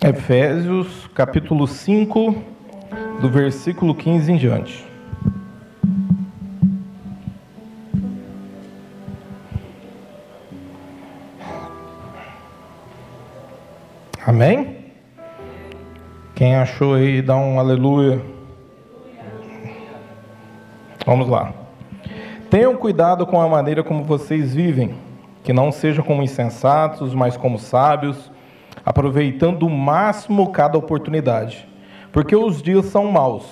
Efésios, capítulo 5, do versículo 15 em diante. Amém? Quem achou aí, dá um aleluia. Vamos lá. Tenham cuidado com a maneira como vocês vivem, que não sejam como insensatos, mas como sábios aproveitando o máximo cada oportunidade, porque os dias são maus.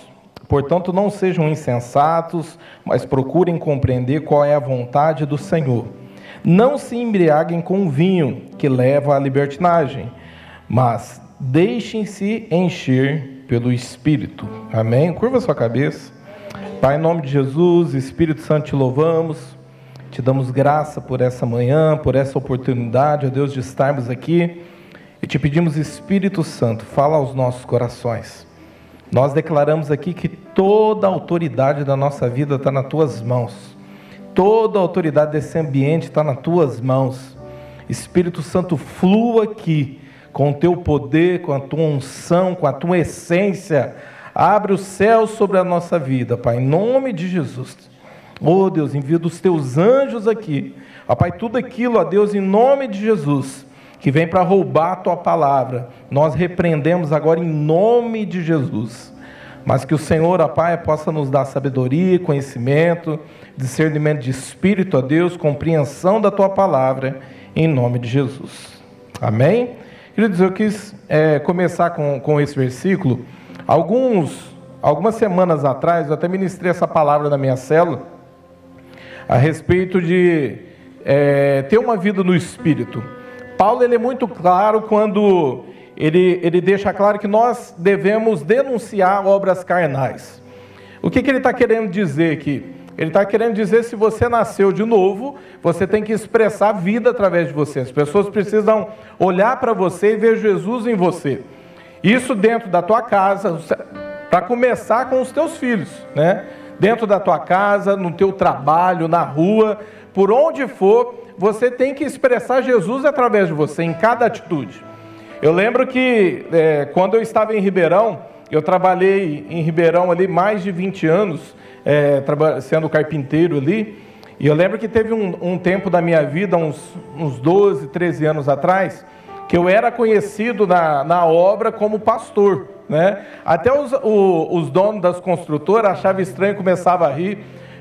Portanto, não sejam insensatos, mas procurem compreender qual é a vontade do Senhor. Não se embriaguem com vinho, que leva à libertinagem, mas deixem-se encher pelo Espírito. Amém? Curva sua cabeça. Pai, em nome de Jesus, Espírito Santo, te louvamos, te damos graça por essa manhã, por essa oportunidade, ó Deus, de estarmos aqui e te pedimos, Espírito Santo, fala aos nossos corações. Nós declaramos aqui que toda a autoridade da nossa vida está nas tuas mãos. Toda a autoridade desse ambiente está nas tuas mãos. Espírito Santo, flua aqui com o teu poder, com a tua unção, com a tua essência. Abre o céu sobre a nossa vida, Pai, em nome de Jesus. Oh Deus, envia dos teus anjos aqui. Pai, tudo aquilo, ó Deus, em nome de Jesus que vem para roubar a tua palavra, nós repreendemos agora em nome de Jesus. Mas que o Senhor, a Pai, possa nos dar sabedoria, conhecimento, discernimento de espírito, a Deus, compreensão da tua palavra, em nome de Jesus. Amém? Queridos, eu quis é, começar com, com esse versículo. Alguns, algumas semanas atrás, eu até ministrei essa palavra na minha célula, a respeito de é, ter uma vida no espírito. Paulo ele é muito claro quando ele, ele deixa claro que nós devemos denunciar obras carnais. O que, que ele está querendo dizer aqui? Ele está querendo dizer se você nasceu de novo, você tem que expressar vida através de você. As pessoas precisam olhar para você e ver Jesus em você. Isso dentro da tua casa, para começar com os teus filhos, né? Dentro da tua casa, no teu trabalho, na rua, por onde for, você tem que expressar Jesus através de você, em cada atitude. Eu lembro que é, quando eu estava em Ribeirão, eu trabalhei em Ribeirão ali mais de 20 anos, é, sendo carpinteiro ali, e eu lembro que teve um, um tempo da minha vida, uns, uns 12, 13 anos atrás, que eu era conhecido na, na obra como pastor. Né? Até os, o, os donos das construtoras achavam estranho começavam a rir,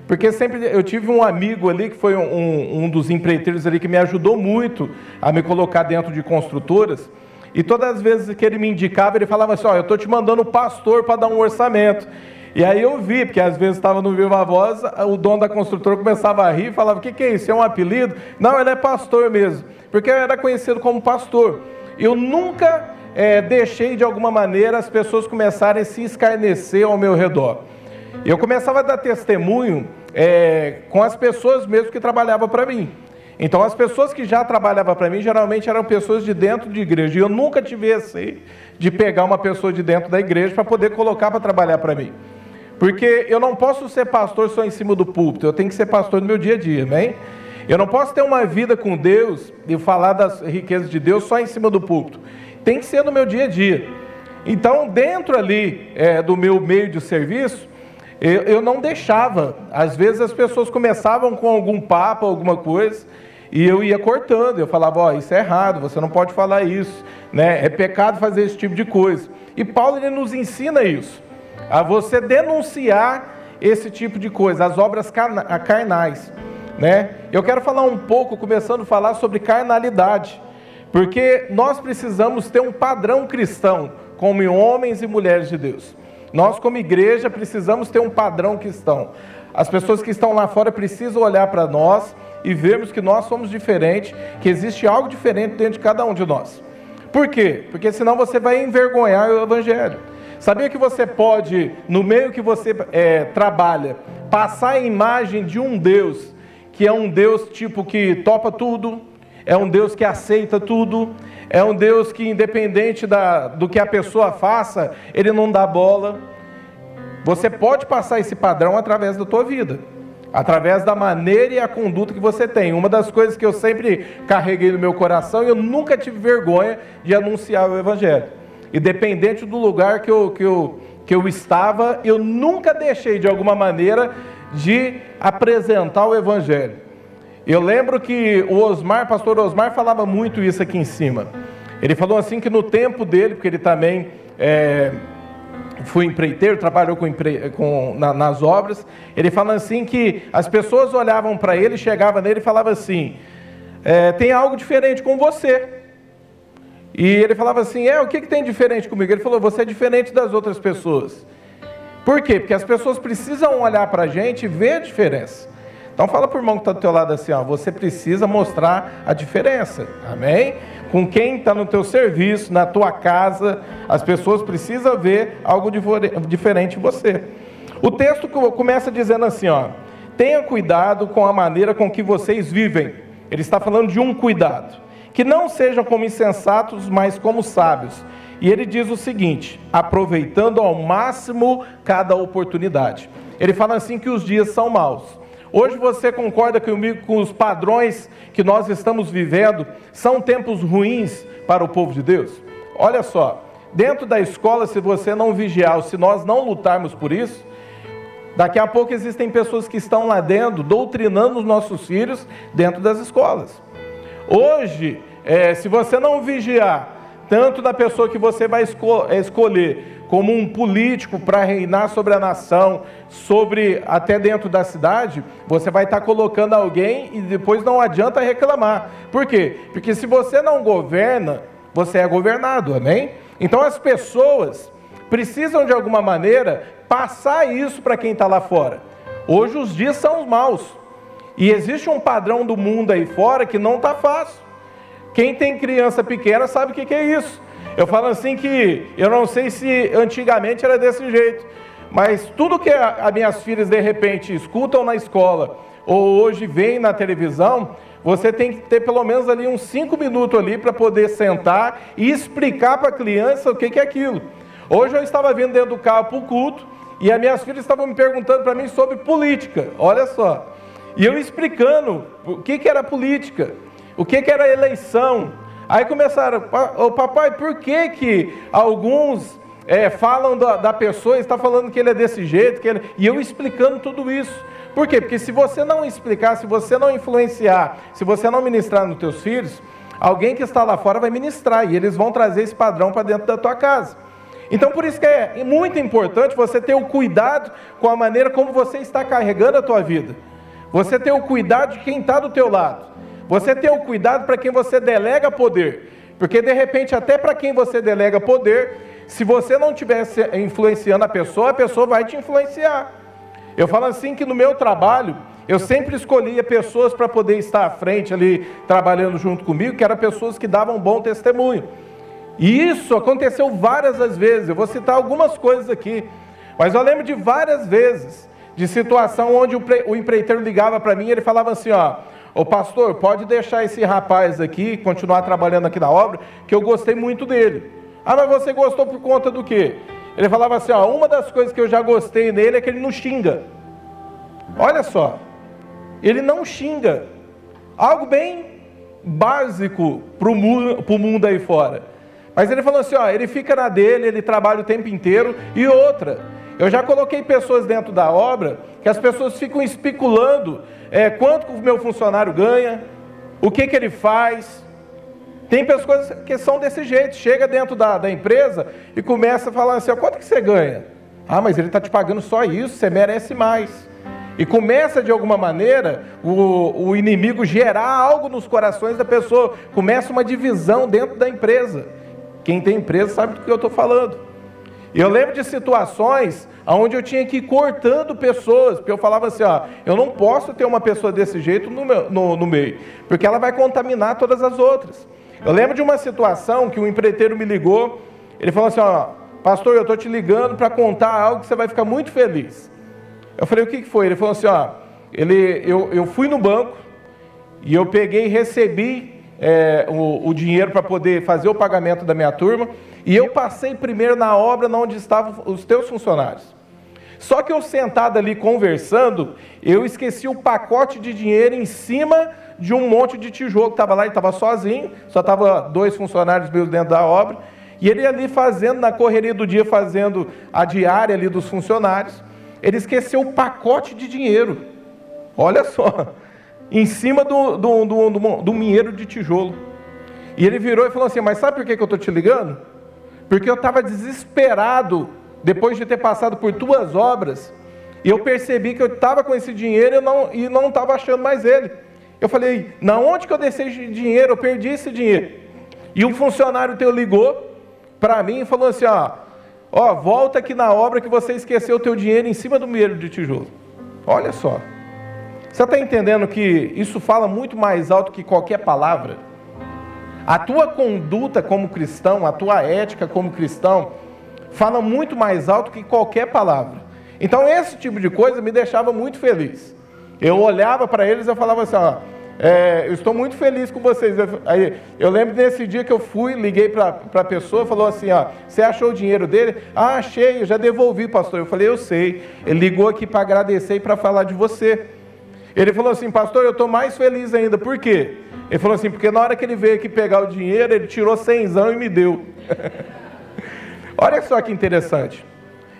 porque sempre eu tive um amigo ali que foi um, um dos empreiteiros ali que me ajudou muito a me colocar dentro de construtoras. E todas as vezes que ele me indicava, ele falava assim: Ó, oh, eu estou te mandando o pastor para dar um orçamento. E aí eu vi, porque às vezes estava no Viva Voz, o dono da construtora começava a rir falava: O que, que é isso? É um apelido? Não, ele é pastor mesmo. Porque eu era conhecido como pastor. Eu nunca é, deixei de alguma maneira as pessoas começarem a se escarnecer ao meu redor. Eu começava a dar testemunho é, com as pessoas mesmo que trabalhavam para mim. Então, as pessoas que já trabalhavam para mim geralmente eram pessoas de dentro de igreja. E eu nunca tive esse de pegar uma pessoa de dentro da igreja para poder colocar para trabalhar para mim. Porque eu não posso ser pastor só em cima do púlpito, eu tenho que ser pastor no meu dia a dia, amém? Eu não posso ter uma vida com Deus e falar das riquezas de Deus só em cima do púlpito. Tem que ser no meu dia a dia. Então, dentro ali é, do meu meio de serviço, eu, eu não deixava. Às vezes as pessoas começavam com algum papo, alguma coisa, e eu ia cortando. Eu falava: Ó, oh, isso é errado, você não pode falar isso, né? É pecado fazer esse tipo de coisa. E Paulo ele nos ensina isso, a você denunciar esse tipo de coisa, as obras carnais, né? Eu quero falar um pouco, começando a falar sobre carnalidade, porque nós precisamos ter um padrão cristão como homens e mulheres de Deus. Nós, como igreja, precisamos ter um padrão cristão. As pessoas que estão lá fora precisam olhar para nós e vermos que nós somos diferentes, que existe algo diferente dentro de cada um de nós. Por quê? Porque senão você vai envergonhar o Evangelho. Sabia que você pode, no meio que você é, trabalha, passar a imagem de um Deus, que é um Deus tipo que topa tudo, é um Deus que aceita tudo, é um Deus que, independente da, do que a pessoa faça, ele não dá bola. Você pode passar esse padrão através da tua vida, através da maneira e a conduta que você tem. Uma das coisas que eu sempre carreguei no meu coração e eu nunca tive vergonha de anunciar o Evangelho. independente do lugar que eu, que eu, que eu estava, eu nunca deixei de alguma maneira de apresentar o Evangelho. Eu lembro que o Osmar, pastor Osmar, falava muito isso aqui em cima. Ele falou assim que no tempo dele, porque ele também é, foi empreiteiro, trabalhou com, com na, nas obras, ele fala assim que as pessoas olhavam para ele, chegavam nele e falavam assim, é, tem algo diferente com você. E ele falava assim, é, o que, que tem diferente comigo? Ele falou, você é diferente das outras pessoas. Por quê? Porque as pessoas precisam olhar para a gente e ver a diferença. Então fala para o irmão que está do teu lado assim, ó, você precisa mostrar a diferença. Amém? Com quem está no teu serviço, na tua casa, as pessoas precisam ver algo diferente em você. O texto começa dizendo assim, ó, tenha cuidado com a maneira com que vocês vivem. Ele está falando de um cuidado. Que não sejam como insensatos, mas como sábios e ele diz o seguinte: aproveitando ao máximo cada oportunidade. Ele fala assim que os dias são maus. Hoje você concorda comigo com os padrões que nós estamos vivendo são tempos ruins para o povo de Deus? Olha só, dentro da escola, se você não vigiar, se nós não lutarmos por isso, daqui a pouco existem pessoas que estão lá dentro doutrinando os nossos filhos dentro das escolas. Hoje, é, se você não vigiar tanto da pessoa que você vai esco escolher como um político para reinar sobre a nação, sobre até dentro da cidade, você vai estar tá colocando alguém e depois não adianta reclamar. Por quê? Porque se você não governa, você é governado, amém? Então as pessoas precisam de alguma maneira passar isso para quem está lá fora. Hoje os dias são maus. E existe um padrão do mundo aí fora que não está fácil. Quem tem criança pequena sabe o que, é isso. Eu falo assim que eu não sei se antigamente era desse jeito, mas tudo que as minhas filhas de repente escutam na escola ou hoje veem na televisão, você tem que ter pelo menos ali uns cinco minutos ali para poder sentar e explicar para a criança o que, que é aquilo. Hoje eu estava vindo dentro do carro para o culto e as minhas filhas estavam me perguntando para mim sobre política. Olha só. E eu explicando o que, que era política o que, que era eleição. Aí começaram, o papai, por que, que alguns é, falam da, da, pessoa, está falando que ele é desse jeito, que ele... e eu explicando tudo isso. Por quê? Porque se você não explicar, se você não influenciar, se você não ministrar nos teus filhos, alguém que está lá fora vai ministrar e eles vão trazer esse padrão para dentro da tua casa. Então, por isso que é muito importante você ter o cuidado com a maneira como você está carregando a tua vida. Você ter o cuidado de quem está do teu lado. Você tem o cuidado para quem você delega poder. Porque de repente, até para quem você delega poder, se você não estiver influenciando a pessoa, a pessoa vai te influenciar. Eu falo assim que no meu trabalho, eu sempre escolhia pessoas para poder estar à frente ali, trabalhando junto comigo, que eram pessoas que davam bom testemunho. E isso aconteceu várias das vezes. Eu vou citar algumas coisas aqui. Mas eu lembro de várias vezes de situação onde o empreiteiro ligava para mim e ele falava assim, ó, Ô pastor, pode deixar esse rapaz aqui, continuar trabalhando aqui na obra, que eu gostei muito dele. Ah, mas você gostou por conta do quê? Ele falava assim: ó, uma das coisas que eu já gostei nele é que ele não xinga. Olha só, ele não xinga. Algo bem básico para o mundo, mundo aí fora. Mas ele falou assim: ó, ele fica na dele, ele trabalha o tempo inteiro. E outra, eu já coloquei pessoas dentro da obra que as pessoas ficam especulando é, quanto o meu funcionário ganha, o que, que ele faz. Tem pessoas que são desse jeito, chega dentro da, da empresa e começa a falar assim, quanto que você ganha? Ah, mas ele está te pagando só isso, você merece mais. E começa de alguma maneira o, o inimigo gerar algo nos corações da pessoa, começa uma divisão dentro da empresa. Quem tem empresa sabe do que eu estou falando. Eu lembro de situações onde eu tinha que ir cortando pessoas, porque eu falava assim, ó, eu não posso ter uma pessoa desse jeito no, meu, no, no meio, porque ela vai contaminar todas as outras. Eu lembro de uma situação que um empreiteiro me ligou, ele falou assim, ó, pastor, eu estou te ligando para contar algo que você vai ficar muito feliz. Eu falei, o que, que foi? Ele falou assim, ó, ele, eu, eu fui no banco e eu peguei e recebi é, o, o dinheiro para poder fazer o pagamento da minha turma, e eu passei primeiro na obra onde estavam os teus funcionários. Só que eu sentado ali conversando, eu esqueci o pacote de dinheiro em cima de um monte de tijolo que estava lá, ele estava sozinho, só estava dois funcionários meus dentro da obra. E ele ali fazendo, na correria do dia, fazendo a diária ali dos funcionários, ele esqueceu o pacote de dinheiro. Olha só, em cima do, do, do, do, do de tijolo. E ele virou e falou assim: Mas sabe por que, que eu estou te ligando? Porque eu estava desesperado depois de ter passado por tuas obras. E eu percebi que eu estava com esse dinheiro não, e não estava achando mais ele. Eu falei: Na onde que eu deixei esse dinheiro? Eu perdi esse dinheiro. E um funcionário teu ligou para mim e falou assim: ó, ó, volta aqui na obra que você esqueceu o teu dinheiro em cima do milheiro de tijolo. Olha só. Você está entendendo que isso fala muito mais alto que qualquer palavra? A tua conduta como cristão, a tua ética como cristão, fala muito mais alto que qualquer palavra. Então, esse tipo de coisa me deixava muito feliz. Eu olhava para eles e falava assim: ó, é, eu estou muito feliz com vocês. Aí, eu lembro desse dia que eu fui, liguei para a pessoa, falou assim: ó, você achou o dinheiro dele? Ah, achei, eu já devolvi, pastor. Eu falei: eu sei. Ele ligou aqui para agradecer e para falar de você. Ele falou assim: pastor, eu estou mais feliz ainda. Por quê? Ele falou assim: porque na hora que ele veio aqui pegar o dinheiro, ele tirou cenzão e me deu. Olha só que interessante.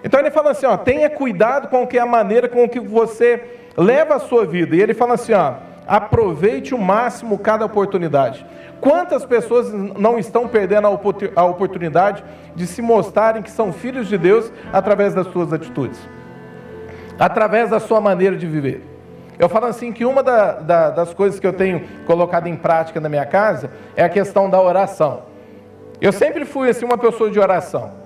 Então ele fala assim: ó, tenha cuidado com que a maneira com que você leva a sua vida. E ele fala assim: ó aproveite o máximo cada oportunidade. Quantas pessoas não estão perdendo a oportunidade de se mostrarem que são filhos de Deus através das suas atitudes, através da sua maneira de viver? Eu falo assim que uma da, da, das coisas que eu tenho colocado em prática na minha casa é a questão da oração. Eu sempre fui assim uma pessoa de oração.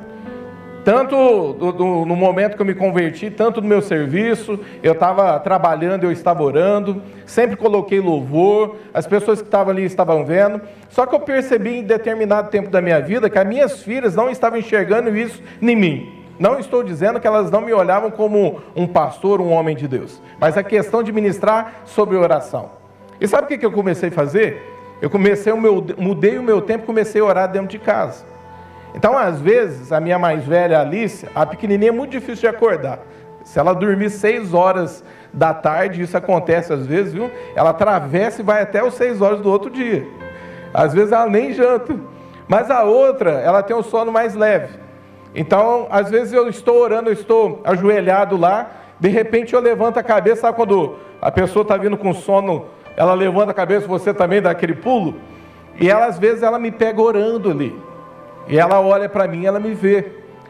Tanto do, do, no momento que eu me converti, tanto no meu serviço, eu estava trabalhando, eu estava orando, sempre coloquei louvor, as pessoas que estavam ali estavam vendo. Só que eu percebi em determinado tempo da minha vida que as minhas filhas não estavam enxergando isso em mim. Não estou dizendo que elas não me olhavam como um pastor, um homem de Deus, mas a questão de ministrar sobre oração. E sabe o que eu comecei a fazer? Eu comecei o meu, mudei o meu tempo, comecei a orar dentro de casa. Então, às vezes, a minha mais velha Alice, a pequenininha é muito difícil de acordar. Se ela dormir seis horas da tarde, isso acontece às vezes, viu? Ela atravessa e vai até os seis horas do outro dia. Às vezes ela nem janta. Mas a outra, ela tem um sono mais leve. Então, às vezes eu estou orando, eu estou ajoelhado lá, de repente eu levanto a cabeça, sabe quando a pessoa está vindo com sono, ela levanta a cabeça, você também dá aquele pulo? E ela, às vezes, ela me pega orando ali. E ela olha para mim, ela me vê.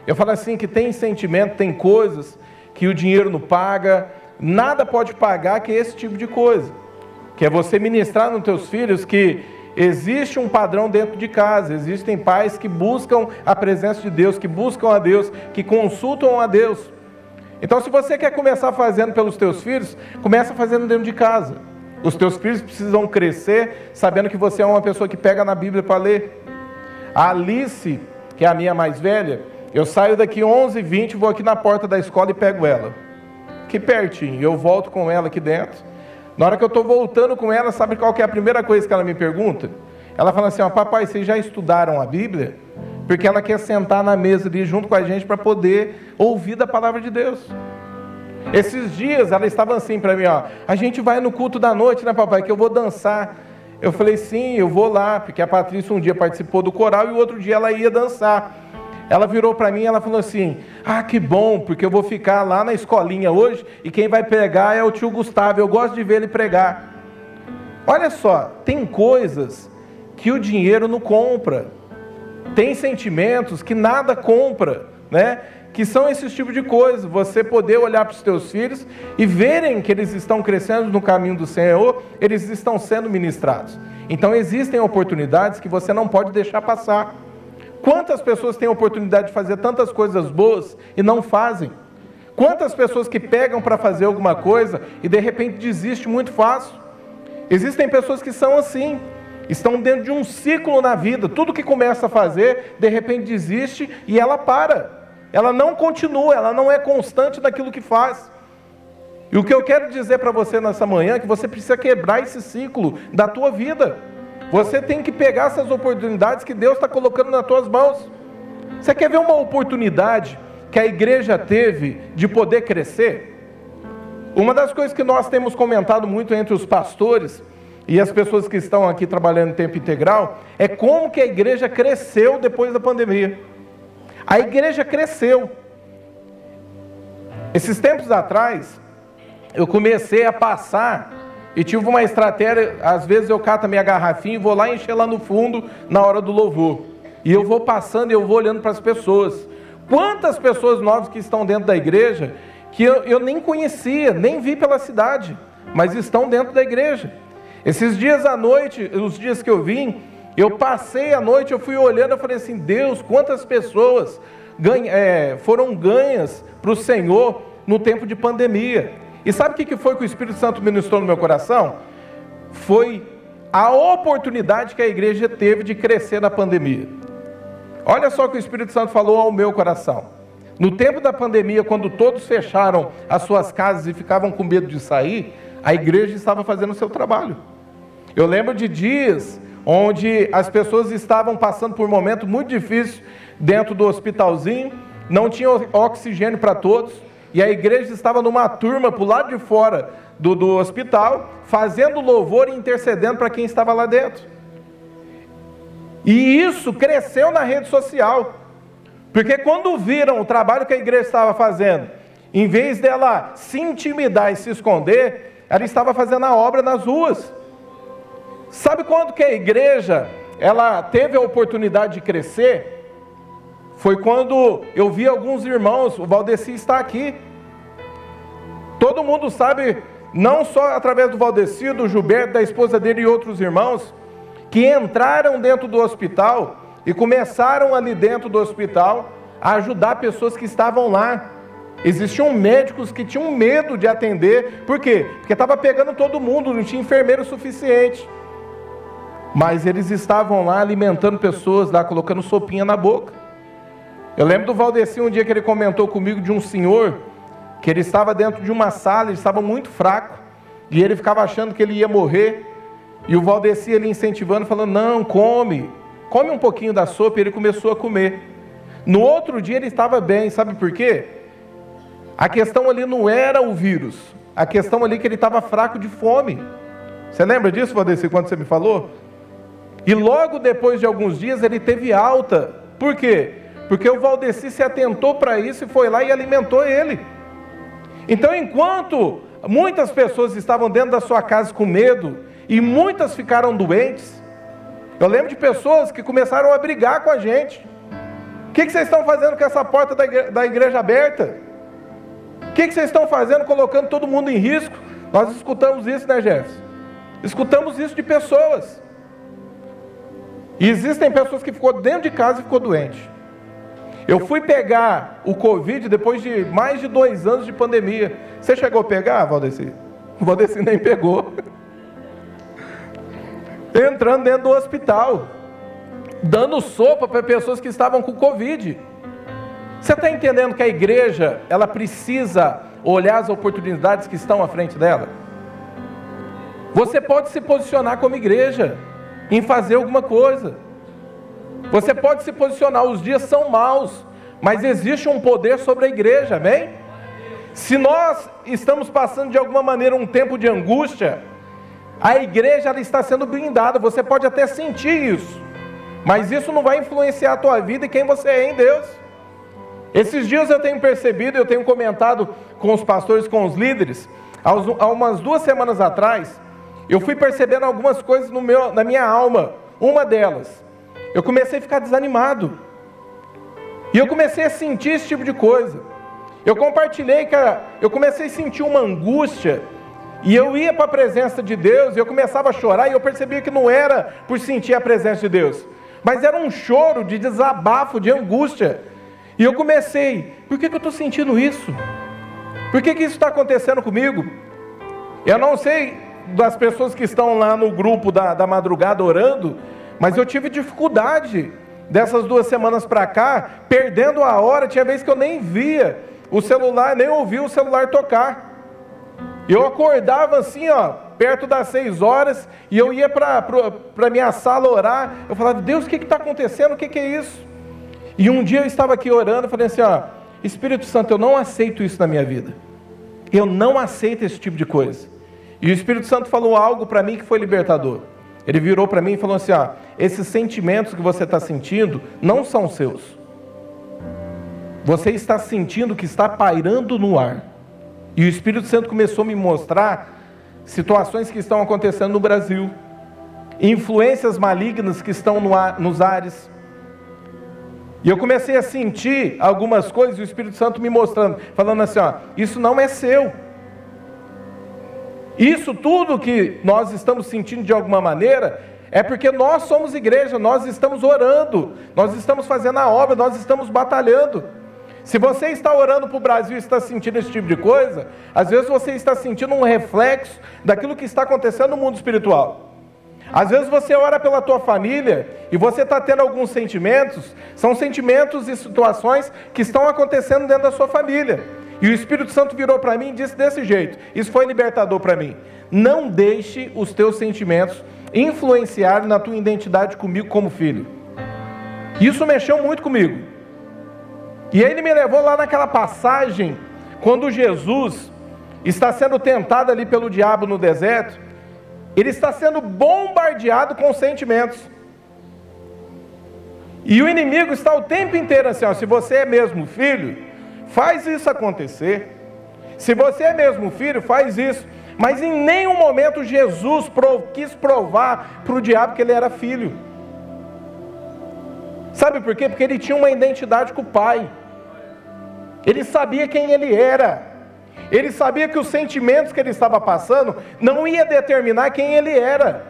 Eu falo assim que tem sentimento, tem coisas que o dinheiro não paga, nada pode pagar que esse tipo de coisa. Que é você ministrar nos teus filhos que existe um padrão dentro de casa, existem pais que buscam a presença de Deus, que buscam a Deus, que consultam a Deus. Então, se você quer começar fazendo pelos teus filhos, começa fazendo dentro de casa. Os teus filhos precisam crescer sabendo que você é uma pessoa que pega na Bíblia para ler. A Alice, que é a minha mais velha, eu saio daqui 11 20 vou aqui na porta da escola e pego ela. Que pertinho. Eu volto com ela aqui dentro. Na hora que eu estou voltando com ela, sabe qual é a primeira coisa que ela me pergunta? Ela fala assim, ó, papai, vocês já estudaram a Bíblia? Porque ela quer sentar na mesa ali junto com a gente para poder ouvir da palavra de Deus. Esses dias ela estava assim para mim, ó, a gente vai no culto da noite, né, papai, que eu vou dançar. Eu falei, sim, eu vou lá, porque a Patrícia um dia participou do coral e o outro dia ela ia dançar. Ela virou para mim e ela falou assim: Ah, que bom, porque eu vou ficar lá na escolinha hoje e quem vai pregar é o tio Gustavo. Eu gosto de ver ele pregar. Olha só, tem coisas que o dinheiro não compra, tem sentimentos que nada compra, né? que são esses tipos de coisas, você poder olhar para os teus filhos e verem que eles estão crescendo no caminho do Senhor, eles estão sendo ministrados. Então existem oportunidades que você não pode deixar passar. Quantas pessoas têm a oportunidade de fazer tantas coisas boas e não fazem? Quantas pessoas que pegam para fazer alguma coisa e de repente desistem muito fácil? Existem pessoas que são assim, estão dentro de um ciclo na vida, tudo que começa a fazer, de repente desiste e ela para. Ela não continua, ela não é constante naquilo que faz. E o que eu quero dizer para você nessa manhã é que você precisa quebrar esse ciclo da tua vida. Você tem que pegar essas oportunidades que Deus está colocando nas tuas mãos. Você quer ver uma oportunidade que a igreja teve de poder crescer? Uma das coisas que nós temos comentado muito entre os pastores e as pessoas que estão aqui trabalhando em tempo integral, é como que a igreja cresceu depois da pandemia. A igreja cresceu. Esses tempos atrás, eu comecei a passar e tive uma estratégia, às vezes eu cato a minha garrafinha e vou lá encher lá no fundo na hora do louvor. E eu vou passando e eu vou olhando para as pessoas. Quantas pessoas novas que estão dentro da igreja que eu, eu nem conhecia, nem vi pela cidade, mas estão dentro da igreja. Esses dias à noite, os dias que eu vim, eu passei a noite, eu fui olhando, eu falei assim, Deus, quantas pessoas ganha, é, foram ganhas para o Senhor no tempo de pandemia. E sabe o que foi que o Espírito Santo ministrou no meu coração? Foi a oportunidade que a igreja teve de crescer na pandemia. Olha só o que o Espírito Santo falou ao meu coração. No tempo da pandemia, quando todos fecharam as suas casas e ficavam com medo de sair, a igreja estava fazendo o seu trabalho. Eu lembro de dias onde as pessoas estavam passando por um momento muito difícil dentro do hospitalzinho, não tinha oxigênio para todos, e a igreja estava numa turma para o lado de fora do, do hospital, fazendo louvor e intercedendo para quem estava lá dentro. E isso cresceu na rede social. Porque quando viram o trabalho que a igreja estava fazendo, em vez dela se intimidar e se esconder, ela estava fazendo a obra nas ruas. Sabe quando que a igreja ela teve a oportunidade de crescer? Foi quando eu vi alguns irmãos, o Valdeci está aqui. Todo mundo sabe, não só através do Valdeci, do Gilberto, da esposa dele e outros irmãos, que entraram dentro do hospital e começaram ali dentro do hospital a ajudar pessoas que estavam lá. Existiam médicos que tinham medo de atender, por quê? Porque estava pegando todo mundo, não tinha enfermeiro suficiente. Mas eles estavam lá alimentando pessoas, lá colocando sopinha na boca. Eu lembro do Valdeci um dia que ele comentou comigo de um senhor que ele estava dentro de uma sala, ele estava muito fraco, e ele ficava achando que ele ia morrer. E o Valdeci ele incentivando, falando: "Não, come. Come um pouquinho da sopa", e ele começou a comer. No outro dia ele estava bem, sabe por quê? A questão ali não era o vírus. A questão ali é que ele estava fraco de fome. Você lembra disso, Valdeci, quando você me falou? E logo depois de alguns dias ele teve alta. Por quê? Porque o Valdeci se atentou para isso e foi lá e alimentou ele. Então, enquanto muitas pessoas estavam dentro da sua casa com medo, e muitas ficaram doentes. Eu lembro de pessoas que começaram a brigar com a gente. O que, vocês estão fazendo com essa porta da igreja, da igreja aberta? O que, vocês estão fazendo colocando todo mundo em risco? Nós escutamos isso, né, Jefferson? Escutamos isso de pessoas. E existem pessoas que ficou dentro de casa e ficou doente. Eu fui pegar o Covid depois de mais de dois anos de pandemia. Você chegou a pegar, Valdeci? O Valdeci nem pegou. entrando dentro do hospital, dando sopa para pessoas que estavam com Covid. Você está entendendo que a igreja ela precisa olhar as oportunidades que estão à frente dela? Você pode se posicionar como igreja em fazer alguma coisa. Você pode se posicionar, os dias são maus, mas existe um poder sobre a igreja, amém? Se nós estamos passando de alguma maneira um tempo de angústia, a igreja está sendo blindada, você pode até sentir isso, mas isso não vai influenciar a tua vida e quem você é em Deus. Esses dias eu tenho percebido, eu tenho comentado com os pastores, com os líderes, há umas duas semanas atrás, eu fui percebendo algumas coisas meu, na minha alma. Uma delas, eu comecei a ficar desanimado. E eu comecei a sentir esse tipo de coisa. Eu compartilhei que eu comecei a sentir uma angústia e eu ia para a presença de Deus e eu começava a chorar e eu percebia que não era por sentir a presença de Deus, mas era um choro de desabafo, de angústia. E eu comecei, por que, que eu estou sentindo isso? Por que, que isso está acontecendo comigo? Eu não sei das pessoas que estão lá no grupo da, da madrugada orando, mas eu tive dificuldade dessas duas semanas para cá, perdendo a hora, tinha vez que eu nem via o celular, nem ouvia o celular tocar. Eu acordava assim, ó, perto das seis horas, e eu ia para a minha sala orar. Eu falava, Deus, o que está acontecendo? O que, que é isso? E um dia eu estava aqui orando, e falei assim, ó, Espírito Santo, eu não aceito isso na minha vida. Eu não aceito esse tipo de coisa. E o Espírito Santo falou algo para mim que foi libertador. Ele virou para mim e falou assim: ó, esses sentimentos que você está sentindo não são seus. Você está sentindo que está pairando no ar. E o Espírito Santo começou a me mostrar situações que estão acontecendo no Brasil, influências malignas que estão no ar, nos ares. E eu comecei a sentir algumas coisas, e o Espírito Santo me mostrando, falando assim: ó, isso não é seu. Isso tudo que nós estamos sentindo de alguma maneira é porque nós somos igreja, nós estamos orando, nós estamos fazendo a obra, nós estamos batalhando. Se você está orando para o Brasil e está sentindo esse tipo de coisa, às vezes você está sentindo um reflexo daquilo que está acontecendo no mundo espiritual. Às vezes você ora pela tua família e você está tendo alguns sentimentos, são sentimentos e situações que estão acontecendo dentro da sua família. E o Espírito Santo virou para mim e disse desse jeito: Isso foi libertador para mim. Não deixe os teus sentimentos influenciarem na tua identidade comigo como filho. Isso mexeu muito comigo. E aí ele me levou lá naquela passagem, quando Jesus está sendo tentado ali pelo diabo no deserto, ele está sendo bombardeado com sentimentos. E o inimigo está o tempo inteiro assim: ó, se você é mesmo filho, faz isso acontecer. Se você é mesmo filho, faz isso. Mas em nenhum momento Jesus quis provar para o diabo que ele era filho. Sabe por quê? Porque ele tinha uma identidade com o pai. Ele sabia quem ele era. Ele sabia que os sentimentos que ele estava passando não ia determinar quem ele era.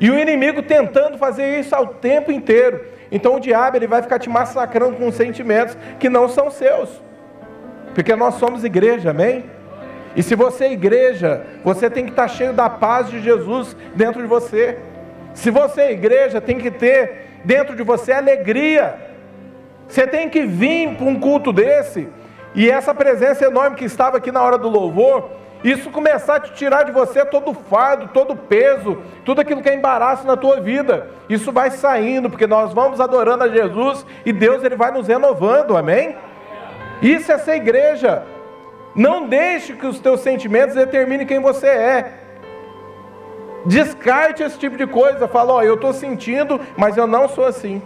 E o inimigo tentando fazer isso ao tempo inteiro. Então o diabo ele vai ficar te massacrando com sentimentos que não são seus. Porque nós somos igreja, amém? E se você é igreja, você tem que estar cheio da paz de Jesus dentro de você. Se você é igreja, tem que ter dentro de você alegria. Você tem que vir para um culto desse, e essa presença enorme que estava aqui na hora do louvor, isso começar a te tirar de você todo o fardo, todo o peso, tudo aquilo que é embaraço na tua vida. Isso vai saindo, porque nós vamos adorando a Jesus e Deus ele vai nos renovando, amém? Isso é ser igreja. Não deixe que os teus sentimentos determinem quem você é. Descarte esse tipo de coisa. Fala, ó, oh, eu estou sentindo, mas eu não sou assim.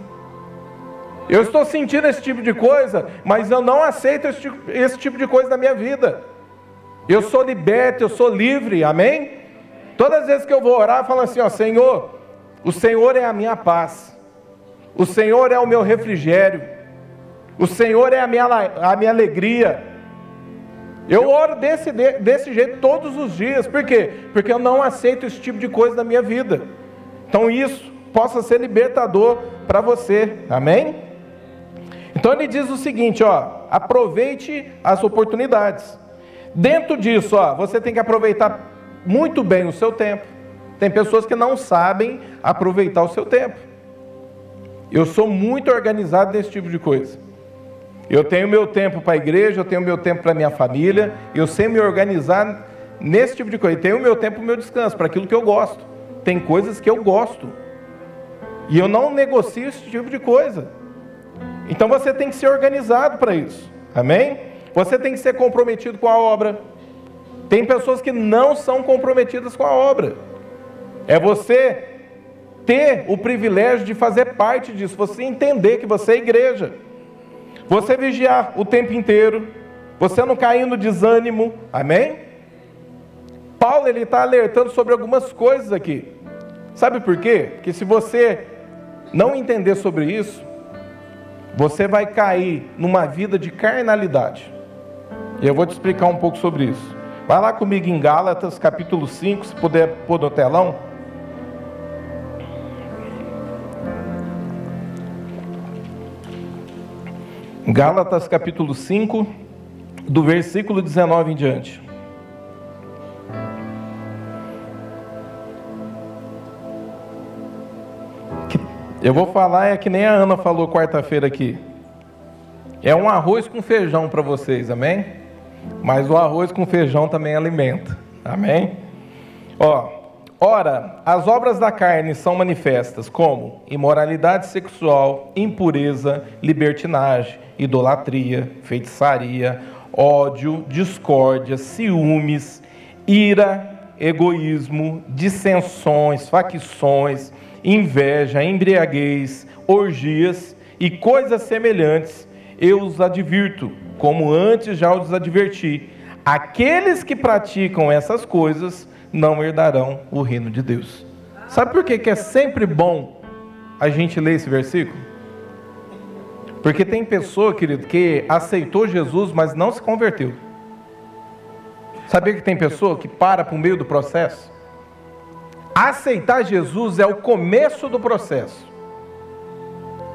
Eu estou sentindo esse tipo de coisa, mas eu não aceito esse tipo, esse tipo de coisa na minha vida. Eu sou liberto, eu sou livre, amém? Todas as vezes que eu vou orar, eu falo assim: ó, Senhor, o Senhor é a minha paz, o Senhor é o meu refrigério, o Senhor é a minha, a minha alegria. Eu oro desse, desse jeito todos os dias, por quê? Porque eu não aceito esse tipo de coisa na minha vida. Então isso possa ser libertador para você, amém? Então ele diz o seguinte, ó, aproveite as oportunidades. Dentro disso, ó, você tem que aproveitar muito bem o seu tempo. Tem pessoas que não sabem aproveitar o seu tempo. Eu sou muito organizado nesse tipo de coisa. Eu tenho meu tempo para a igreja, eu tenho meu tempo para a minha família, eu sei me organizar nesse tipo de coisa. Eu tenho meu tempo meu descanso, para aquilo que eu gosto. Tem coisas que eu gosto. E eu não negocio esse tipo de coisa. Então você tem que ser organizado para isso. Amém? Você tem que ser comprometido com a obra. Tem pessoas que não são comprometidas com a obra. É você ter o privilégio de fazer parte disso, você entender que você é igreja. Você vigiar o tempo inteiro, você não cair no desânimo. Amém? Paulo ele está alertando sobre algumas coisas aqui. Sabe por quê? Porque se você não entender sobre isso, você vai cair numa vida de carnalidade. E eu vou te explicar um pouco sobre isso. Vai lá comigo em Gálatas, capítulo 5, se puder pôr no telão. Gálatas, capítulo 5, do versículo 19 em diante. Eu vou falar é que nem a Ana falou quarta-feira aqui. É um arroz com feijão para vocês, amém? Mas o arroz com feijão também alimenta, amém? Ó, ora, as obras da carne são manifestas como imoralidade sexual, impureza, libertinagem, idolatria, feitiçaria, ódio, discórdia, ciúmes, ira, egoísmo, dissensões, facções, inveja, embriaguez, orgias e coisas semelhantes, eu os advirto, como antes já os adverti. Aqueles que praticam essas coisas não herdarão o reino de Deus. Sabe por que, que é sempre bom a gente ler esse versículo? Porque tem pessoa, querido, que aceitou Jesus, mas não se converteu. Sabia que tem pessoa que para para o meio do processo? Aceitar Jesus é o começo do processo.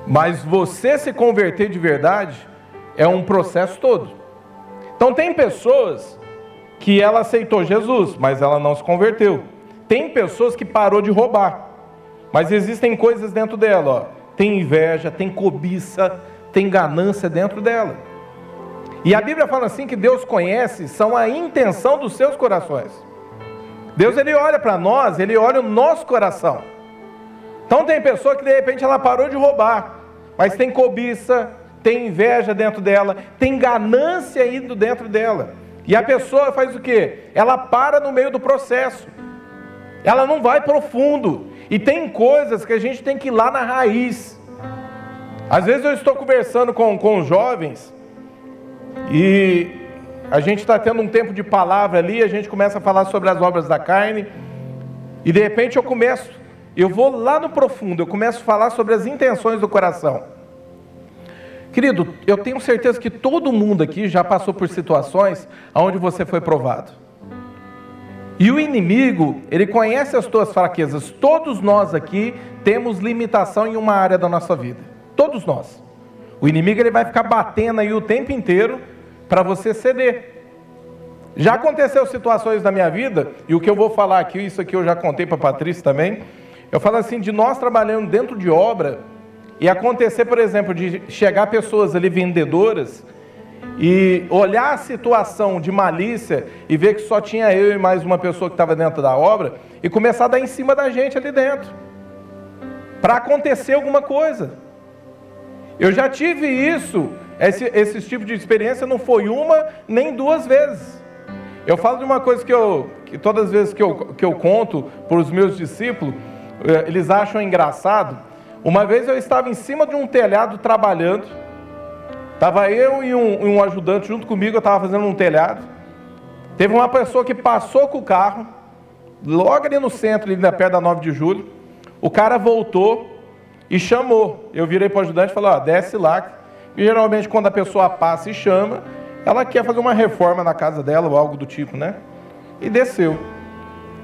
Mas você se converter de verdade é um processo todo. Então tem pessoas que ela aceitou Jesus, mas ela não se converteu. Tem pessoas que parou de roubar, mas existem coisas dentro dela, ó. Tem inveja, tem cobiça, tem ganância dentro dela. E a Bíblia fala assim que Deus conhece são a intenção dos seus corações. Deus ele olha para nós, ele olha o nosso coração. Então tem pessoa que de repente ela parou de roubar, mas tem cobiça, tem inveja dentro dela, tem ganância indo dentro dela. E a pessoa faz o quê? Ela para no meio do processo. Ela não vai profundo. E tem coisas que a gente tem que ir lá na raiz. Às vezes eu estou conversando com, com jovens e a gente está tendo um tempo de palavra ali, a gente começa a falar sobre as obras da carne, e de repente eu começo, eu vou lá no profundo, eu começo a falar sobre as intenções do coração. Querido, eu tenho certeza que todo mundo aqui já passou por situações onde você foi provado. E o inimigo, ele conhece as tuas fraquezas. Todos nós aqui temos limitação em uma área da nossa vida. Todos nós. O inimigo ele vai ficar batendo aí o tempo inteiro para você ceder. Já aconteceu situações na minha vida, e o que eu vou falar aqui, isso aqui eu já contei para a Patrícia também. Eu falo assim, de nós trabalhando dentro de obra, e acontecer, por exemplo, de chegar pessoas ali vendedoras e olhar a situação de malícia e ver que só tinha eu e mais uma pessoa que estava dentro da obra e começar a dar em cima da gente ali dentro. Para acontecer alguma coisa. Eu já tive isso, esse, esse tipo de experiência não foi uma nem duas vezes. Eu falo de uma coisa que eu, que todas as vezes que eu, que eu conto para os meus discípulos, eles acham engraçado uma vez eu estava em cima de um telhado trabalhando. Estava eu e um, um ajudante junto comigo, eu estava fazendo um telhado. Teve uma pessoa que passou com o carro, logo ali no centro, ali perto da 9 de julho. O cara voltou e chamou. Eu virei para o ajudante e falei: ó, desce lá. E geralmente, quando a pessoa passa e chama, ela quer fazer uma reforma na casa dela ou algo do tipo, né? E desceu.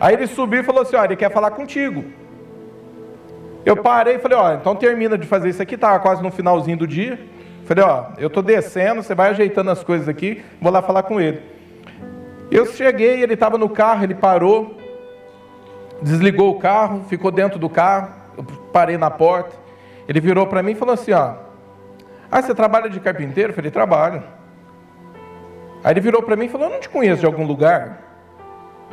Aí ele subiu e falou assim: ó, ele quer falar contigo. Eu parei e falei, ó, então termina de fazer isso aqui, estava quase no finalzinho do dia. Falei, ó, eu estou descendo, você vai ajeitando as coisas aqui, vou lá falar com ele. Eu cheguei, ele estava no carro, ele parou, desligou o carro, ficou dentro do carro, eu parei na porta. Ele virou para mim e falou assim, ó, ah, você trabalha de carpinteiro? Eu falei, trabalho. Aí ele virou para mim e falou, eu não te conheço de algum lugar.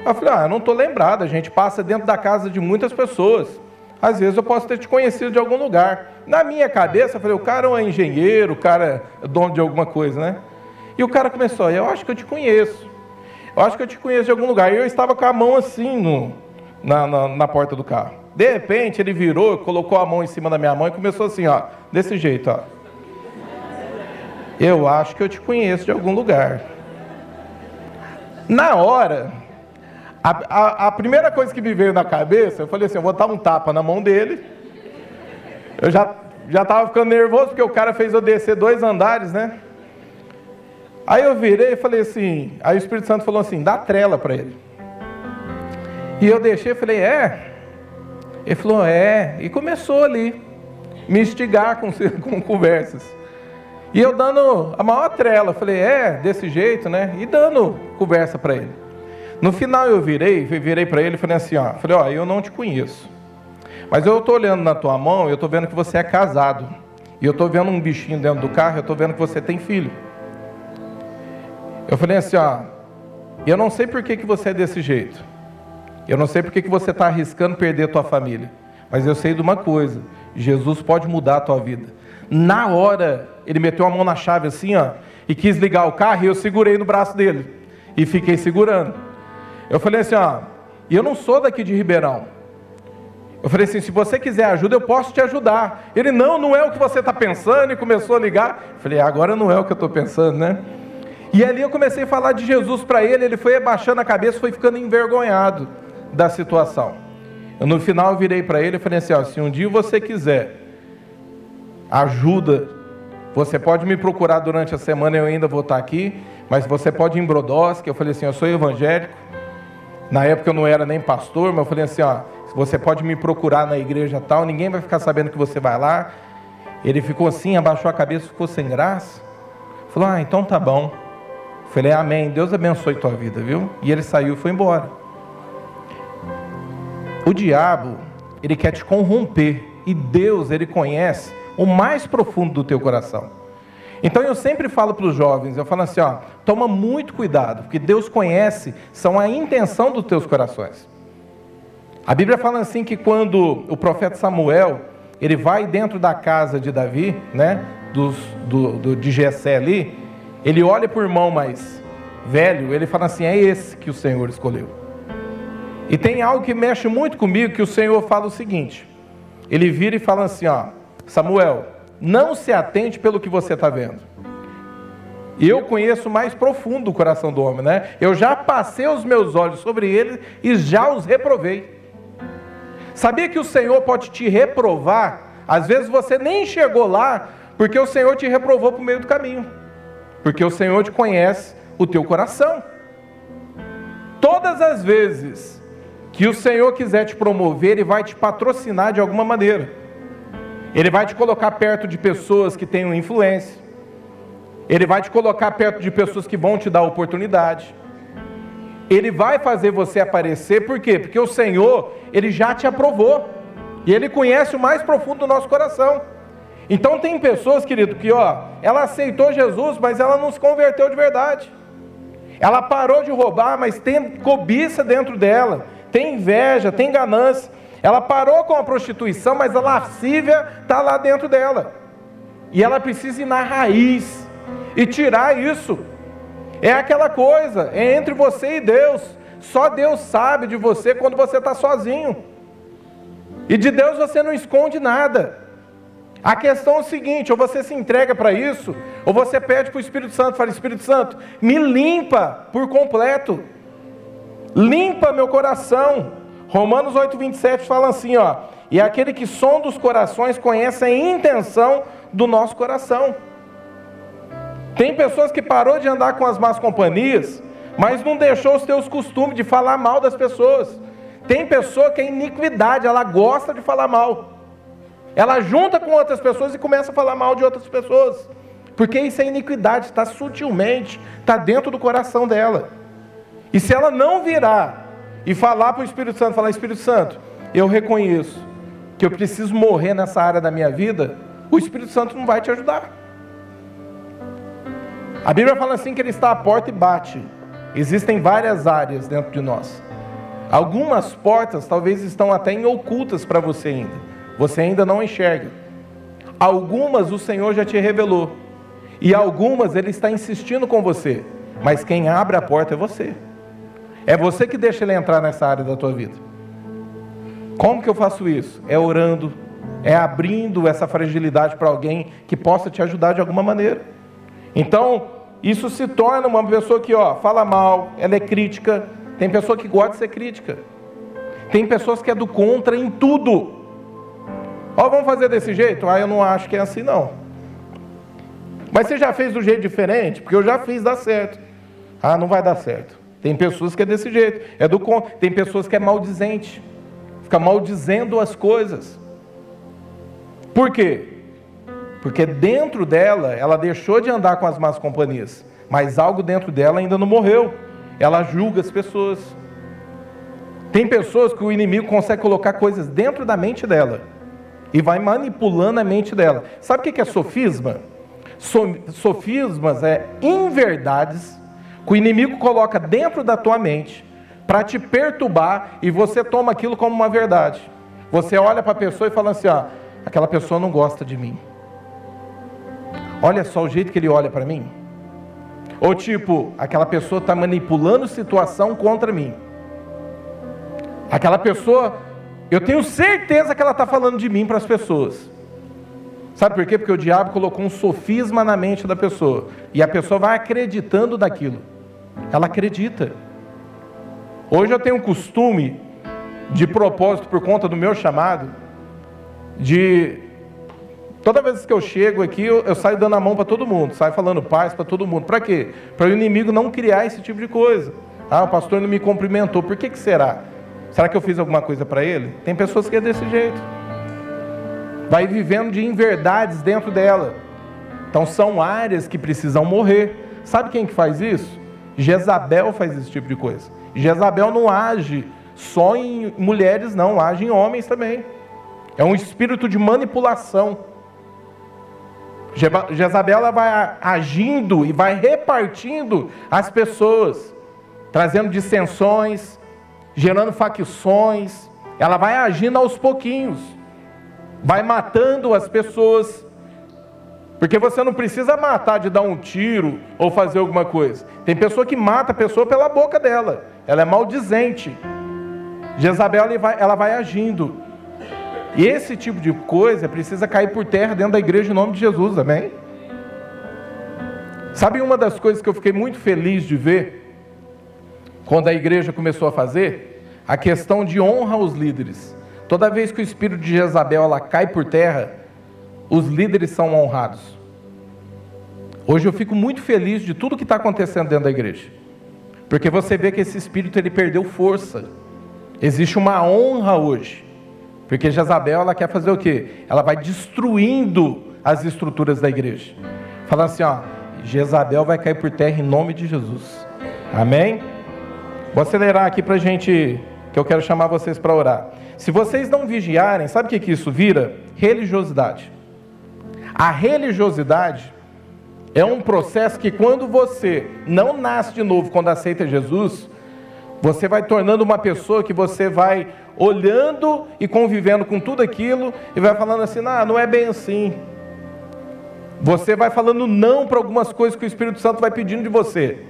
Eu falei, ah, eu não estou lembrado, a gente passa dentro da casa de muitas pessoas. Às vezes eu posso ter te conhecido de algum lugar. Na minha cabeça, eu falei, o cara é engenheiro, o cara é dono de alguma coisa, né? E o cara começou, eu acho que eu te conheço. Eu acho que eu te conheço de algum lugar. E eu estava com a mão assim no, na, na, na, porta do carro. De repente, ele virou, colocou a mão em cima da minha mão e começou assim, ó, desse jeito, ó. Eu acho que eu te conheço de algum lugar. Na hora, a, a, a, primeira coisa que me veio na cabeça, eu falei assim, eu vou dar um tapa na mão dele. Eu já já estava ficando nervoso porque o cara fez eu descer dois andares, né? Aí eu virei e falei assim, aí o Espírito Santo falou assim, dá trela para ele. E eu deixei, falei, é? Ele falou, é. E começou ali, me instigar com, com conversas. E eu dando a maior trela, falei, é, desse jeito, né? E dando conversa para ele. No final eu virei, virei para ele e falei assim, ó, falei, ó, eu não te conheço. Mas eu estou olhando na tua mão, eu estou vendo que você é casado. E eu estou vendo um bichinho dentro do carro, eu estou vendo que você tem filho. Eu falei assim, ó, eu não sei por que, que você é desse jeito. Eu não sei por que, que você está arriscando perder tua família. Mas eu sei de uma coisa, Jesus pode mudar a tua vida. Na hora, ele meteu a mão na chave assim, ó, e quis ligar o carro e eu segurei no braço dele. E fiquei segurando. Eu falei assim, ó, E eu não sou daqui de Ribeirão. Eu falei assim: se você quiser ajuda, eu posso te ajudar. Ele, não, não é o que você está pensando, e começou a ligar. Eu falei: agora não é o que eu estou pensando, né? E ali eu comecei a falar de Jesus para ele, ele foi abaixando a cabeça, foi ficando envergonhado da situação. Eu, no final eu virei para ele e falei assim: ó, se um dia você quiser ajuda, você pode me procurar durante a semana, eu ainda vou estar aqui, mas você pode ir em Brodowski. Eu falei assim: eu sou evangélico. Na época eu não era nem pastor, mas eu falei assim: ó, você pode me procurar na igreja tal, ninguém vai ficar sabendo que você vai lá. Ele ficou assim, abaixou a cabeça, ficou sem graça. Falou: ah, então tá bom. Falei, amém, Deus abençoe tua vida, viu? E ele saiu e foi embora. O diabo, ele quer te corromper. E Deus, ele conhece o mais profundo do teu coração. Então eu sempre falo para os jovens, eu falo assim, ó, toma muito cuidado, porque Deus conhece, são a intenção dos teus corações. A Bíblia fala assim que quando o profeta Samuel, ele vai dentro da casa de Davi, né, dos, do, do, de Jessé ali, ele olha para o irmão mais velho, ele fala assim: é esse que o Senhor escolheu. E tem algo que mexe muito comigo, que o Senhor fala o seguinte: ele vira e fala assim: ó, Samuel, não se atente pelo que você está vendo. Eu conheço mais profundo o coração do homem, né? Eu já passei os meus olhos sobre ele e já os reprovei. Sabia que o Senhor pode te reprovar? Às vezes você nem chegou lá, porque o Senhor te reprovou para o meio do caminho porque o Senhor te conhece o teu coração. Todas as vezes que o Senhor quiser te promover, Ele vai te patrocinar de alguma maneira. Ele vai te colocar perto de pessoas que tenham influência. Ele vai te colocar perto de pessoas que vão te dar oportunidade. Ele vai fazer você aparecer, por quê? Porque o Senhor, Ele já te aprovou. E Ele conhece o mais profundo do nosso coração. Então tem pessoas, querido, que ó, ela aceitou Jesus, mas ela não se converteu de verdade. Ela parou de roubar, mas tem cobiça dentro dela, tem inveja, tem ganância. Ela parou com a prostituição, mas a lascívia está lá dentro dela. E ela precisa ir na raiz e tirar isso. É aquela coisa, é entre você e Deus. Só Deus sabe de você quando você está sozinho. E de Deus você não esconde nada. A questão é o seguinte: ou você se entrega para isso, ou você pede para o Espírito Santo, fala, Espírito Santo, me limpa por completo. Limpa meu coração. Romanos 8, 27 fala assim, ó. E aquele que sonda os corações conhece a intenção do nosso coração. Tem pessoas que parou de andar com as más companhias, mas não deixou os teus costumes de falar mal das pessoas. Tem pessoa que é iniquidade, ela gosta de falar mal. Ela junta com outras pessoas e começa a falar mal de outras pessoas. Porque isso é iniquidade, está sutilmente, está dentro do coração dela. E se ela não virar e falar para o Espírito Santo, falar, Espírito Santo, eu reconheço que eu preciso morrer nessa área da minha vida, o Espírito Santo não vai te ajudar. A Bíblia fala assim que ele está à porta e bate. Existem várias áreas dentro de nós. Algumas portas talvez estão até em ocultas para você ainda. Você ainda não enxerga. Algumas o Senhor já te revelou. E algumas Ele está insistindo com você. Mas quem abre a porta é você. É você que deixa Ele entrar nessa área da tua vida. Como que eu faço isso? É orando, é abrindo essa fragilidade para alguém que possa te ajudar de alguma maneira. Então, isso se torna uma pessoa que, ó, fala mal, ela é crítica. Tem pessoa que gosta de ser crítica. Tem pessoas que é do contra em tudo. Ó, vamos fazer desse jeito? Ah, eu não acho que é assim não. Mas você já fez do jeito diferente? Porque eu já fiz dar certo. Ah, não vai dar certo. Tem pessoas que é desse jeito. É do tem pessoas que é maldizente. Fica maldizendo as coisas. Por quê? Porque dentro dela, ela deixou de andar com as más companhias, mas algo dentro dela ainda não morreu. Ela julga as pessoas. Tem pessoas que o inimigo consegue colocar coisas dentro da mente dela e vai manipulando a mente dela. Sabe o que é sofisma? Sofismas é inverdades que o inimigo coloca dentro da tua mente para te perturbar e você toma aquilo como uma verdade. Você olha para a pessoa e fala assim: ó, aquela pessoa não gosta de mim. Olha só o jeito que ele olha para mim. Ou tipo, aquela pessoa está manipulando situação contra mim. Aquela pessoa, eu tenho certeza que ela está falando de mim para as pessoas. Sabe por quê? Porque o diabo colocou um sofisma na mente da pessoa. E a pessoa vai acreditando daquilo. Ela acredita. Hoje eu tenho um costume, de propósito, por conta do meu chamado, de. Toda vez que eu chego aqui, eu, eu saio dando a mão para todo mundo, saio falando paz para todo mundo. Para quê? Para o inimigo não criar esse tipo de coisa. Ah, o pastor não me cumprimentou. Por que, que será? Será que eu fiz alguma coisa para ele? Tem pessoas que é desse jeito vai vivendo de inverdades dentro dela. Então são áreas que precisam morrer. Sabe quem que faz isso? Jezabel faz esse tipo de coisa. Jezabel não age só em mulheres, não, age em homens também. É um espírito de manipulação. Jezabel ela vai agindo e vai repartindo as pessoas, trazendo dissensões, gerando facções. Ela vai agindo aos pouquinhos vai matando as pessoas. Porque você não precisa matar de dar um tiro ou fazer alguma coisa. Tem pessoa que mata a pessoa pela boca dela. Ela é maldizente. Jezabel ela vai, agindo. E esse tipo de coisa precisa cair por terra dentro da igreja em nome de Jesus, amém? Sabe uma das coisas que eu fiquei muito feliz de ver quando a igreja começou a fazer? A questão de honra aos líderes. Toda vez que o espírito de Jezabel ela cai por terra, os líderes são honrados. Hoje eu fico muito feliz de tudo que está acontecendo dentro da igreja, porque você vê que esse espírito ele perdeu força. Existe uma honra hoje, porque Jezabel ela quer fazer o quê? Ela vai destruindo as estruturas da igreja. Falando assim, ó, Jezabel vai cair por terra em nome de Jesus. Amém? Vou acelerar aqui para gente, que eu quero chamar vocês para orar. Se vocês não vigiarem, sabe o que, que isso vira? Religiosidade. A religiosidade é um processo que, quando você não nasce de novo, quando aceita Jesus, você vai tornando uma pessoa que você vai olhando e convivendo com tudo aquilo e vai falando assim: não, não é bem assim. Você vai falando não para algumas coisas que o Espírito Santo vai pedindo de você.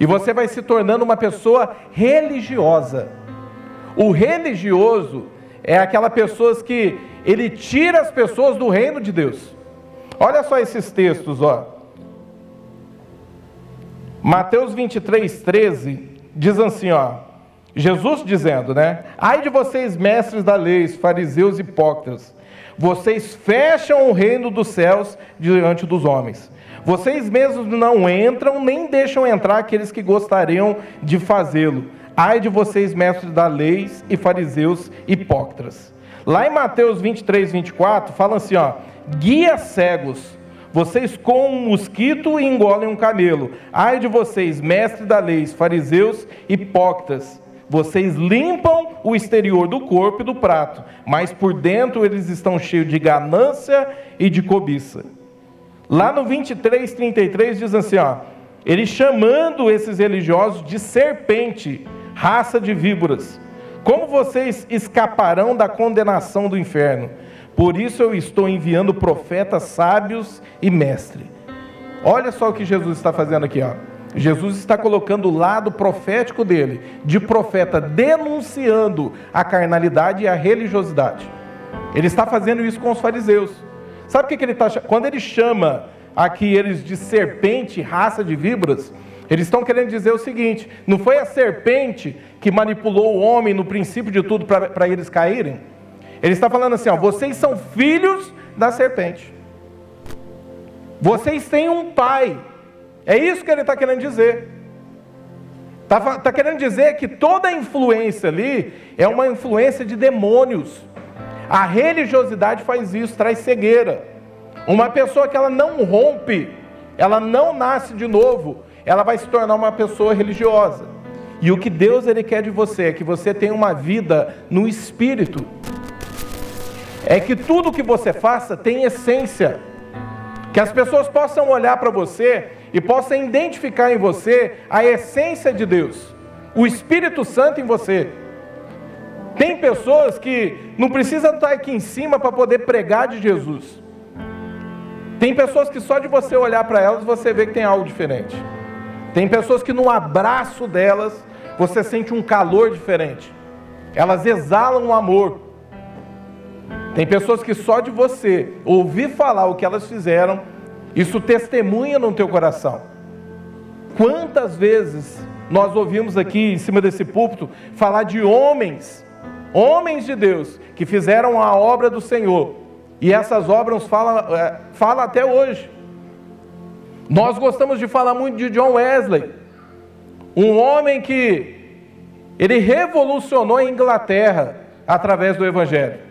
E você vai se tornando uma pessoa religiosa. O religioso é aquela pessoa que ele tira as pessoas do reino de Deus. Olha só esses textos, ó. Mateus 23, 13 diz assim, ó. Jesus dizendo, né? Ai de vocês, mestres da lei, fariseus hipócritas, vocês fecham o reino dos céus diante dos homens. Vocês mesmos não entram, nem deixam entrar aqueles que gostariam de fazê-lo. Ai de vocês, mestres da lei e fariseus hipócritas. Lá em Mateus 23, 24, fala assim: ó, guia cegos, vocês com um mosquito e engolem um camelo. Ai de vocês, mestres da lei, fariseus hipócritas. Vocês limpam o exterior do corpo e do prato, mas por dentro eles estão cheios de ganância e de cobiça. Lá no 23, 33 diz assim: ó, ele chamando esses religiosos de serpente raça de víboras, como vocês escaparão da condenação do inferno? Por isso eu estou enviando profetas sábios e mestre. Olha só o que Jesus está fazendo aqui, ó. Jesus está colocando o lado profético dele, de profeta, denunciando a carnalidade e a religiosidade. Ele está fazendo isso com os fariseus. Sabe o que, que ele está Quando ele chama aqui eles de serpente, raça de víboras, eles estão querendo dizer o seguinte: não foi a serpente que manipulou o homem no princípio de tudo para eles caírem? Ele está falando assim: ó, vocês são filhos da serpente. Vocês têm um pai. É isso que ele está querendo dizer. Está tá querendo dizer que toda influência ali é uma influência de demônios. A religiosidade faz isso, traz cegueira. Uma pessoa que ela não rompe, ela não nasce de novo, ela vai se tornar uma pessoa religiosa. E o que Deus ele quer de você é que você tenha uma vida no espírito. É que tudo que você faça tem essência. Que as pessoas possam olhar para você e possam identificar em você a essência de Deus, o Espírito Santo em você. Tem pessoas que não precisam estar aqui em cima para poder pregar de Jesus. Tem pessoas que só de você olhar para elas você vê que tem algo diferente. Tem pessoas que no abraço delas você sente um calor diferente. elas exalam o amor. Tem pessoas que só de você ouvir falar o que elas fizeram, isso testemunha no teu coração. Quantas vezes nós ouvimos aqui em cima desse púlpito falar de homens, homens de Deus, que fizeram a obra do Senhor, e essas obras falam, é, falam até hoje. Nós gostamos de falar muito de John Wesley, um homem que ele revolucionou a Inglaterra através do Evangelho.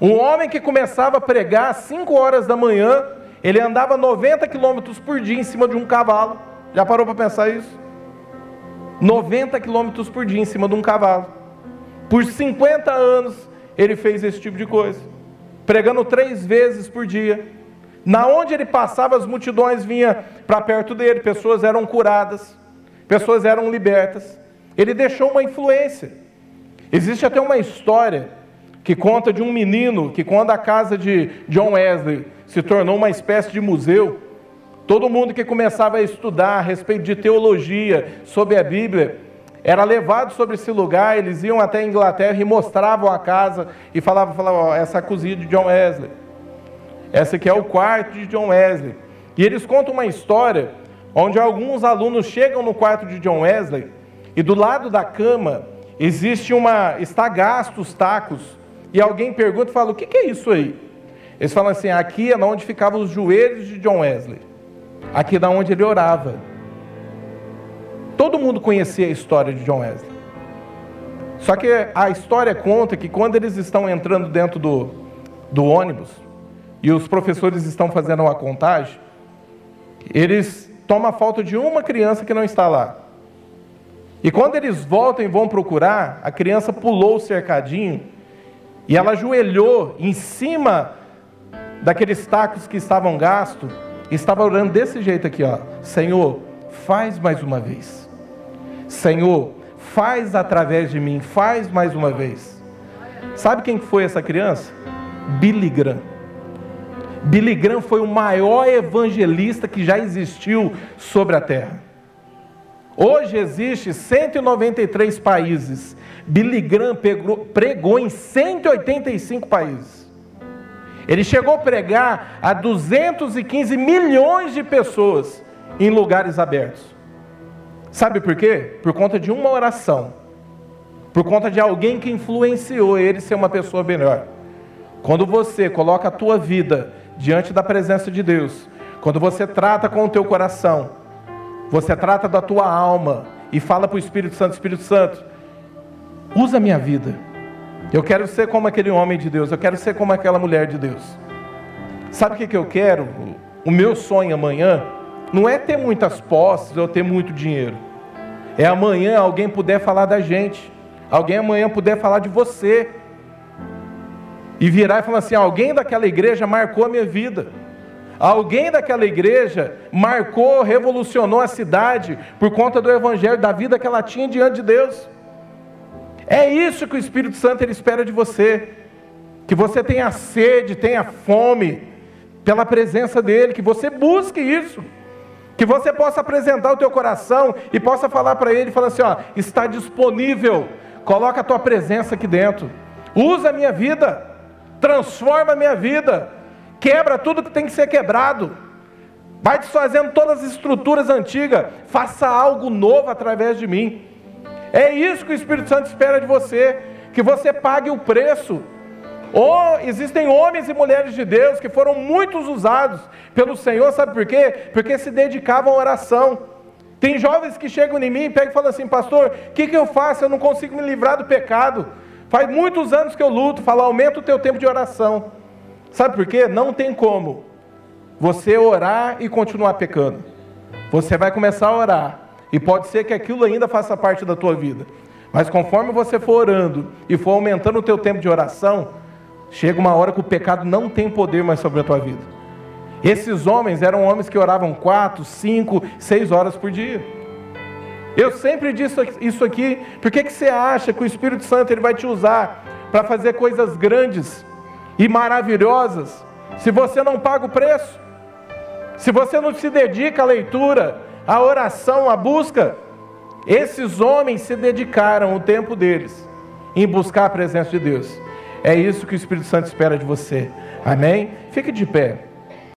Um homem que começava a pregar às 5 horas da manhã, ele andava 90 quilômetros por dia em cima de um cavalo. Já parou para pensar isso? 90 quilômetros por dia em cima de um cavalo. Por 50 anos ele fez esse tipo de coisa, pregando três vezes por dia. Na onde ele passava, as multidões vinham para perto dele, pessoas eram curadas, pessoas eram libertas. Ele deixou uma influência. Existe até uma história que conta de um menino que, quando a casa de John Wesley se tornou uma espécie de museu, Todo mundo que começava a estudar a respeito de teologia, sobre a Bíblia, era levado sobre esse lugar, eles iam até a Inglaterra e mostravam a casa e falavam, falavam essa é a cozinha de John Wesley. Essa aqui é o quarto de John Wesley. E eles contam uma história onde alguns alunos chegam no quarto de John Wesley e do lado da cama existe uma está gasto os tacos e alguém pergunta e fala: "O que é isso aí?" Eles falam assim: "Aqui é onde ficavam os joelhos de John Wesley." aqui da onde ele orava. Todo mundo conhecia a história de John Wesley. Só que a história conta que quando eles estão entrando dentro do, do ônibus e os professores estão fazendo uma contagem, eles tomam a falta de uma criança que não está lá. E quando eles voltam e vão procurar, a criança pulou o cercadinho e ela ajoelhou em cima daqueles tacos que estavam gastos estava orando desse jeito aqui, ó. Senhor, faz mais uma vez. Senhor, faz através de mim, faz mais uma vez. Sabe quem foi essa criança? Billy Graham. Billy Graham foi o maior evangelista que já existiu sobre a terra. Hoje existe 193 países. Billy Graham pregou em 185 países. Ele chegou a pregar a 215 milhões de pessoas em lugares abertos. Sabe por quê? Por conta de uma oração. Por conta de alguém que influenciou ele ser uma pessoa melhor. Quando você coloca a tua vida diante da presença de Deus, quando você trata com o teu coração, você trata da tua alma e fala para o Espírito Santo, Espírito Santo, usa a minha vida eu quero ser como aquele homem de Deus, eu quero ser como aquela mulher de Deus. Sabe o que, que eu quero? O meu sonho amanhã não é ter muitas posses ou ter muito dinheiro. É amanhã alguém puder falar da gente, alguém amanhã puder falar de você. E virar e falar assim: alguém daquela igreja marcou a minha vida. Alguém daquela igreja marcou, revolucionou a cidade por conta do evangelho, da vida que ela tinha diante de Deus. É isso que o Espírito Santo ele espera de você. Que você tenha sede, tenha fome pela presença dele, que você busque isso. Que você possa apresentar o teu coração e possa falar para ele, falar assim, ó, está disponível. Coloca a tua presença aqui dentro. Usa a minha vida. Transforma a minha vida. Quebra tudo que tem que ser quebrado. Vai desfazendo todas as estruturas antigas. Faça algo novo através de mim. É isso que o Espírito Santo espera de você, que você pague o preço. Ou existem homens e mulheres de Deus que foram muitos usados pelo Senhor, sabe por quê? Porque se dedicavam à oração. Tem jovens que chegam em mim e pegam e falam assim, pastor, o que, que eu faço? Eu não consigo me livrar do pecado. Faz muitos anos que eu luto. Fala, aumenta o teu tempo de oração. Sabe por quê? Não tem como você orar e continuar pecando. Você vai começar a orar e pode ser que aquilo ainda faça parte da tua vida. Mas conforme você for orando e for aumentando o teu tempo de oração, chega uma hora que o pecado não tem poder mais sobre a tua vida. Esses homens eram homens que oravam quatro, cinco, seis horas por dia. Eu sempre disse isso aqui, por que, que você acha que o Espírito Santo ele vai te usar para fazer coisas grandes e maravilhosas, se você não paga o preço? Se você não se dedica à leitura, a oração, a busca. Esses homens se dedicaram o tempo deles em buscar a presença de Deus. É isso que o Espírito Santo espera de você. Amém? Fique de pé.